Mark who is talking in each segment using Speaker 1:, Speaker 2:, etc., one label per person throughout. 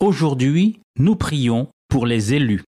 Speaker 1: Aujourd'hui, nous prions pour les élus.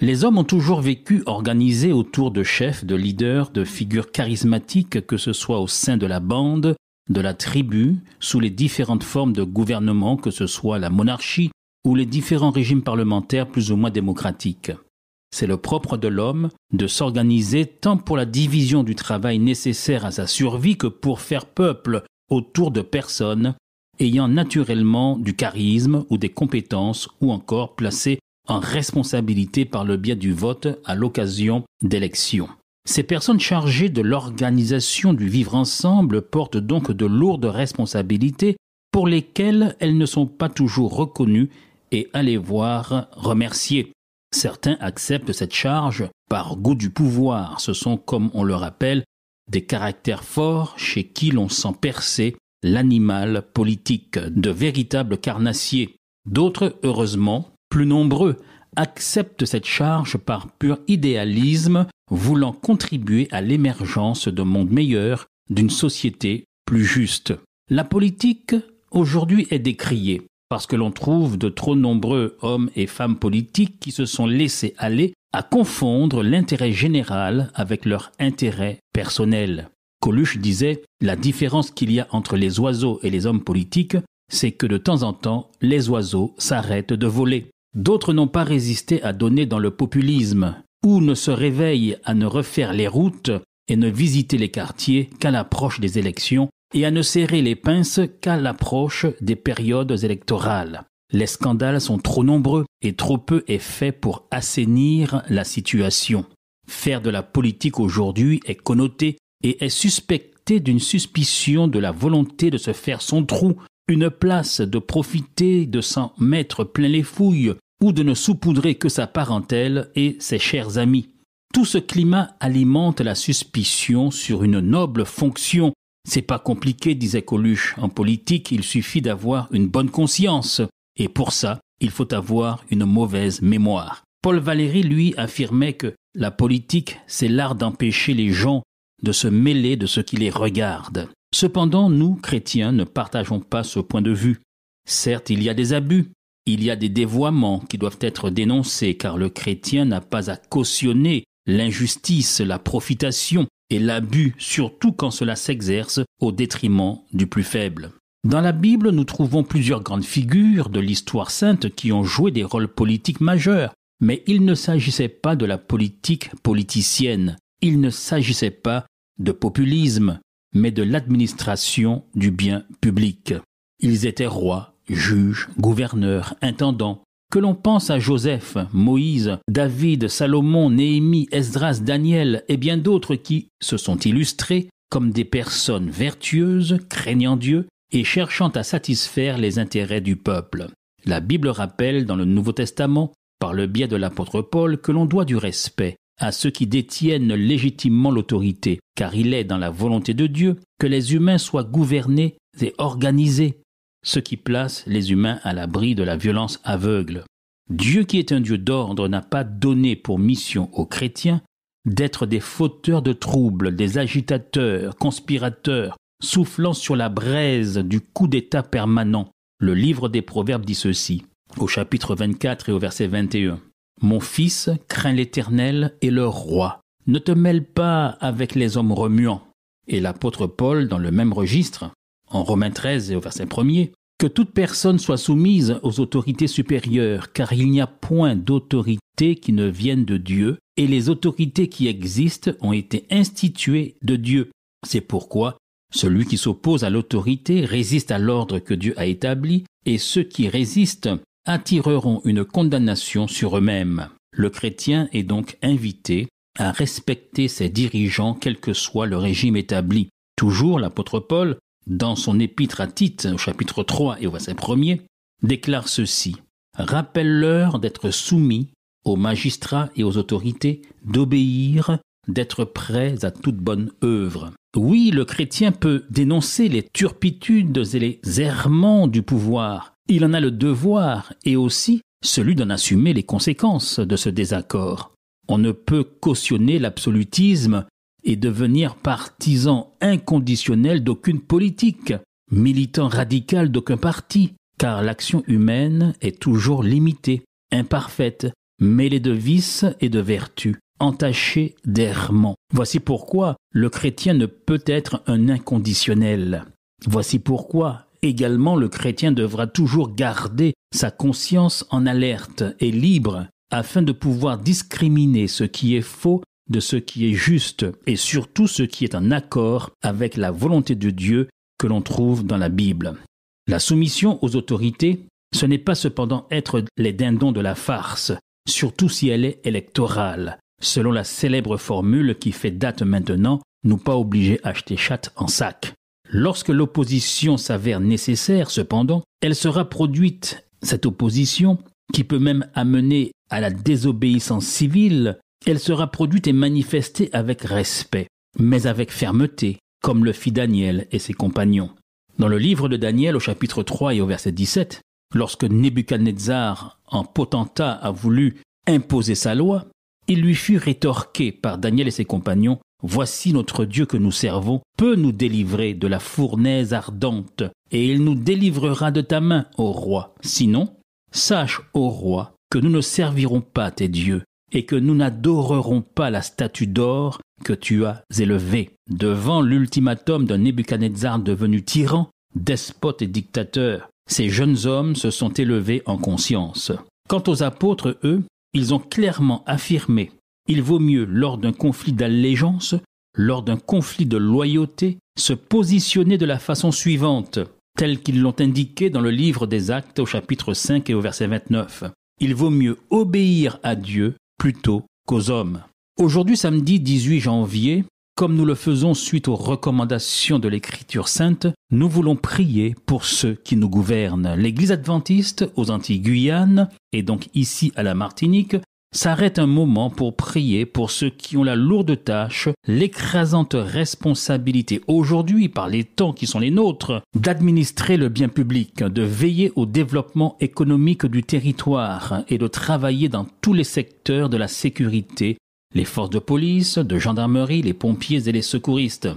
Speaker 1: Les hommes ont toujours vécu organisés autour de chefs, de leaders, de figures charismatiques, que ce soit au sein de la bande, de la tribu, sous les différentes formes de gouvernement, que ce soit la monarchie ou les différents régimes parlementaires plus ou moins démocratiques. C'est le propre de l'homme de s'organiser tant pour la division du travail nécessaire à sa survie que pour faire peuple autour de personnes ayant naturellement du charisme ou des compétences ou encore placées en responsabilité par le biais du vote à l'occasion d'élections. Ces personnes chargées de l'organisation du vivre ensemble portent donc de lourdes responsabilités pour lesquelles elles ne sont pas toujours reconnues et allez voir remerciées. Certains acceptent cette charge par goût du pouvoir. Ce sont, comme on le rappelle, des caractères forts chez qui l'on sent percer l'animal politique, de véritables carnassiers. D'autres, heureusement, plus nombreux, acceptent cette charge par pur idéalisme, voulant contribuer à l'émergence d'un monde meilleur, d'une société plus juste. La politique, aujourd'hui, est décriée parce que l'on trouve de trop nombreux hommes et femmes politiques qui se sont laissés aller à confondre l'intérêt général avec leur intérêt personnel. Coluche disait La différence qu'il y a entre les oiseaux et les hommes politiques, c'est que de temps en temps, les oiseaux s'arrêtent de voler. D'autres n'ont pas résisté à donner dans le populisme, ou ne se réveillent à ne refaire les routes et ne visiter les quartiers qu'à l'approche des élections, et à ne serrer les pinces qu'à l'approche des périodes électorales? Les scandales sont trop nombreux et trop peu est fait pour assainir la situation. Faire de la politique aujourd'hui est connoté et est suspecté d'une suspicion de la volonté de se faire son trou, une place, de profiter, de s'en mettre plein les fouilles, ou de ne saupoudrer que sa parentèle et ses chers amis. Tout ce climat alimente la suspicion sur une noble fonction. C'est pas compliqué, disait Coluche. En politique, il suffit d'avoir une bonne conscience. Et pour ça, il faut avoir une mauvaise mémoire. Paul Valéry, lui, affirmait que la politique, c'est l'art d'empêcher les gens de se mêler de ce qui les regarde. Cependant, nous, chrétiens, ne partageons pas ce point de vue. Certes, il y a des abus, il y a des dévoiements qui doivent être dénoncés, car le chrétien n'a pas à cautionner l'injustice, la profitation et l'abus, surtout quand cela s'exerce au détriment du plus faible. Dans la Bible, nous trouvons plusieurs grandes figures de l'histoire sainte qui ont joué des rôles politiques majeurs, mais il ne s'agissait pas de la politique politicienne, il ne s'agissait pas de populisme, mais de l'administration du bien public. Ils étaient rois, juges, gouverneurs, intendants. Que l'on pense à Joseph, Moïse, David, Salomon, Néhémie, Esdras, Daniel et bien d'autres qui se sont illustrés comme des personnes vertueuses, craignant Dieu et cherchant à satisfaire les intérêts du peuple. La Bible rappelle dans le Nouveau Testament, par le biais de l'apôtre Paul, que l'on doit du respect à ceux qui détiennent légitimement l'autorité, car il est dans la volonté de Dieu que les humains soient gouvernés et organisés, ce qui place les humains à l'abri de la violence aveugle. Dieu qui est un Dieu d'ordre n'a pas donné pour mission aux chrétiens d'être des fauteurs de troubles, des agitateurs, conspirateurs, soufflant sur la braise du coup d'État permanent. Le livre des Proverbes dit ceci, au chapitre 24 et au verset 21. Mon fils, crains l'Éternel et le roi. Ne te mêle pas avec les hommes remuants. Et l'apôtre Paul, dans le même registre, en Romains 13 et au verset 1 que toute personne soit soumise aux autorités supérieures, car il n'y a point d'autorité qui ne vienne de Dieu, et les autorités qui existent ont été instituées de Dieu. C'est pourquoi celui qui s'oppose à l'autorité résiste à l'ordre que Dieu a établi, et ceux qui résistent attireront une condamnation sur eux-mêmes. Le chrétien est donc invité à respecter ses dirigeants quel que soit le régime établi. Toujours l'apôtre Paul, dans son épître à Tite au chapitre 3 et au verset 1 déclare ceci. rappelle-leur d'être soumis aux magistrats et aux autorités, d'obéir, d'être prêts à toute bonne œuvre. Oui, le chrétien peut dénoncer les turpitudes et les errements du pouvoir. Il en a le devoir et aussi celui d'en assumer les conséquences de ce désaccord. On ne peut cautionner l'absolutisme et devenir partisan inconditionnel d'aucune politique, militant radical d'aucun parti, car l'action humaine est toujours limitée, imparfaite, mêlée de vices et de vertus, entachée d'errements. Voici pourquoi le chrétien ne peut être un inconditionnel. Voici pourquoi également le chrétien devra toujours garder sa conscience en alerte et libre afin de pouvoir discriminer ce qui est faux de ce qui est juste et surtout ce qui est en accord avec la volonté de Dieu que l'on trouve dans la Bible. La soumission aux autorités, ce n'est pas cependant être les dindons de la farce, surtout si elle est électorale, selon la célèbre formule qui fait date maintenant, nous pas obligés à acheter chatte en sac. Lorsque l'opposition s'avère nécessaire, cependant, elle sera produite, cette opposition, qui peut même amener à la désobéissance civile, elle sera produite et manifestée avec respect, mais avec fermeté, comme le fit Daniel et ses compagnons. Dans le livre de Daniel au chapitre 3 et au verset 17, lorsque Nebuchadnezzar, en potentat, a voulu imposer sa loi, il lui fut rétorqué par Daniel et ses compagnons Voici notre Dieu que nous servons peut nous délivrer de la fournaise ardente, et il nous délivrera de ta main, ô roi. Sinon, sache, ô roi, que nous ne servirons pas tes dieux, et que nous n'adorerons pas la statue d'or que tu as élevée. Devant l'ultimatum d'un Nebuchadnezzar devenu tyran, despote et dictateur, ces jeunes hommes se sont élevés en conscience. Quant aux apôtres, eux, ils ont clairement affirmé il vaut mieux, lors d'un conflit d'allégeance, lors d'un conflit de loyauté, se positionner de la façon suivante, telle qu'ils l'ont indiqué dans le livre des Actes au chapitre 5 et au verset 29. Il vaut mieux obéir à Dieu plutôt qu'aux hommes. Aujourd'hui, samedi 18 janvier, comme nous le faisons suite aux recommandations de l'Écriture sainte, nous voulons prier pour ceux qui nous gouvernent. L'Église adventiste aux Antilles-Guyane et donc ici à la Martinique s'arrête un moment pour prier pour ceux qui ont la lourde tâche, l'écrasante responsabilité aujourd'hui par les temps qui sont les nôtres, d'administrer le bien public, de veiller au développement économique du territoire et de travailler dans tous les secteurs de la sécurité, les forces de police, de gendarmerie, les pompiers et les secouristes.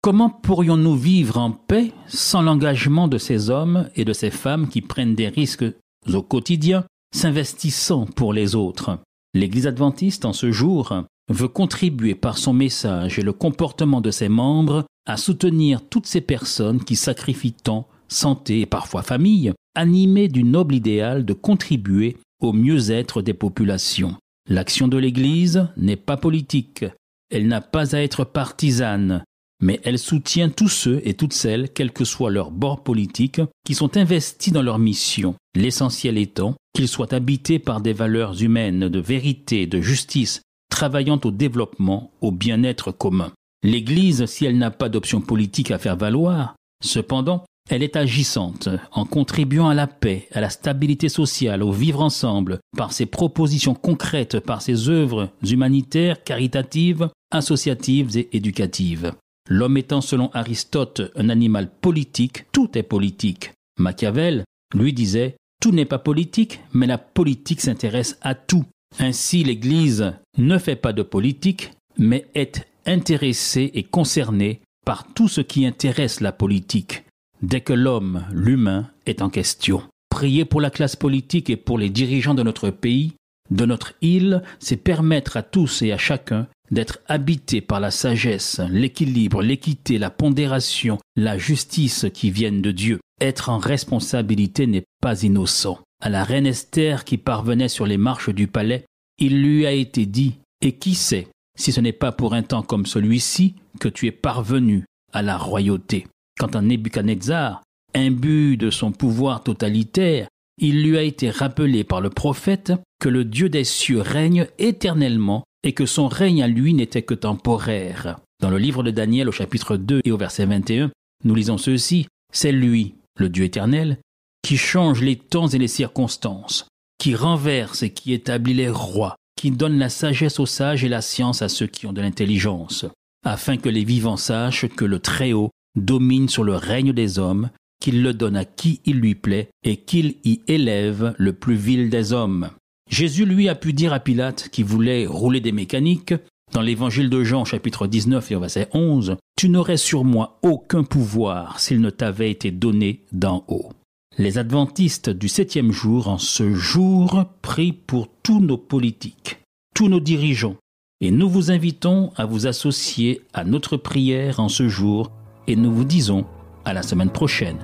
Speaker 1: Comment pourrions-nous vivre en paix sans l'engagement de ces hommes et de ces femmes qui prennent des risques au quotidien, s'investissant pour les autres? L'Église adventiste, en ce jour, veut contribuer par son message et le comportement de ses membres à soutenir toutes ces personnes qui sacrifient temps, santé et parfois famille, animées du noble idéal de contribuer au mieux-être des populations. L'action de l'Église n'est pas politique, elle n'a pas à être partisane, mais elle soutient tous ceux et toutes celles, quel que soit leur bord politique, qui sont investis dans leur mission, l'essentiel étant qu'ils soient habités par des valeurs humaines de vérité, de justice, travaillant au développement, au bien-être commun. L'Église, si elle n'a pas d'option politique à faire valoir, cependant, elle est agissante en contribuant à la paix, à la stabilité sociale, au vivre ensemble, par ses propositions concrètes, par ses œuvres humanitaires, caritatives, associatives et éducatives. L'homme étant selon Aristote un animal politique, tout est politique. Machiavel, lui disait, tout n'est pas politique, mais la politique s'intéresse à tout. Ainsi l'Église ne fait pas de politique, mais est intéressée et concernée par tout ce qui intéresse la politique, dès que l'homme, l'humain, est en question. Prier pour la classe politique et pour les dirigeants de notre pays, de notre île, c'est permettre à tous et à chacun d'être habité par la sagesse, l'équilibre, l'équité, la pondération, la justice qui viennent de Dieu. Être en responsabilité n'est pas innocent. À la reine Esther qui parvenait sur les marches du palais, il lui a été dit Et qui sait si ce n'est pas pour un temps comme celui-ci que tu es parvenu à la royauté? Quant à Nebuchadnezzar, imbu de son pouvoir totalitaire, il lui a été rappelé par le prophète que le Dieu des cieux règne éternellement et que son règne à lui n'était que temporaire. Dans le livre de Daniel au chapitre 2 et au verset 21, nous lisons ceci, C'est lui, le Dieu éternel, qui change les temps et les circonstances. qui renverse et qui établit les rois, qui donne la sagesse aux sages et la science à ceux qui ont de l'intelligence, afin que les vivants sachent que le Très-Haut domine sur le règne des hommes, qu'il le donne à qui il lui plaît, et qu'il y élève le plus vil des hommes. Jésus lui a pu dire à Pilate qui voulait rouler des mécaniques, dans l'évangile de Jean chapitre 19 et verset 11, Tu n'aurais sur moi aucun pouvoir s'il ne t'avait été donné d'en haut. Les adventistes du septième jour en ce jour prient pour tous nos politiques, tous nos dirigeants, et nous vous invitons à vous associer à notre prière en ce jour et nous vous disons à la semaine prochaine,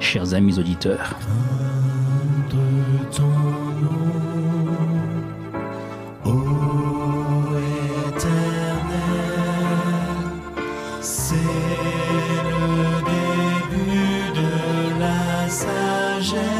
Speaker 1: chers amis auditeurs.
Speaker 2: L'homme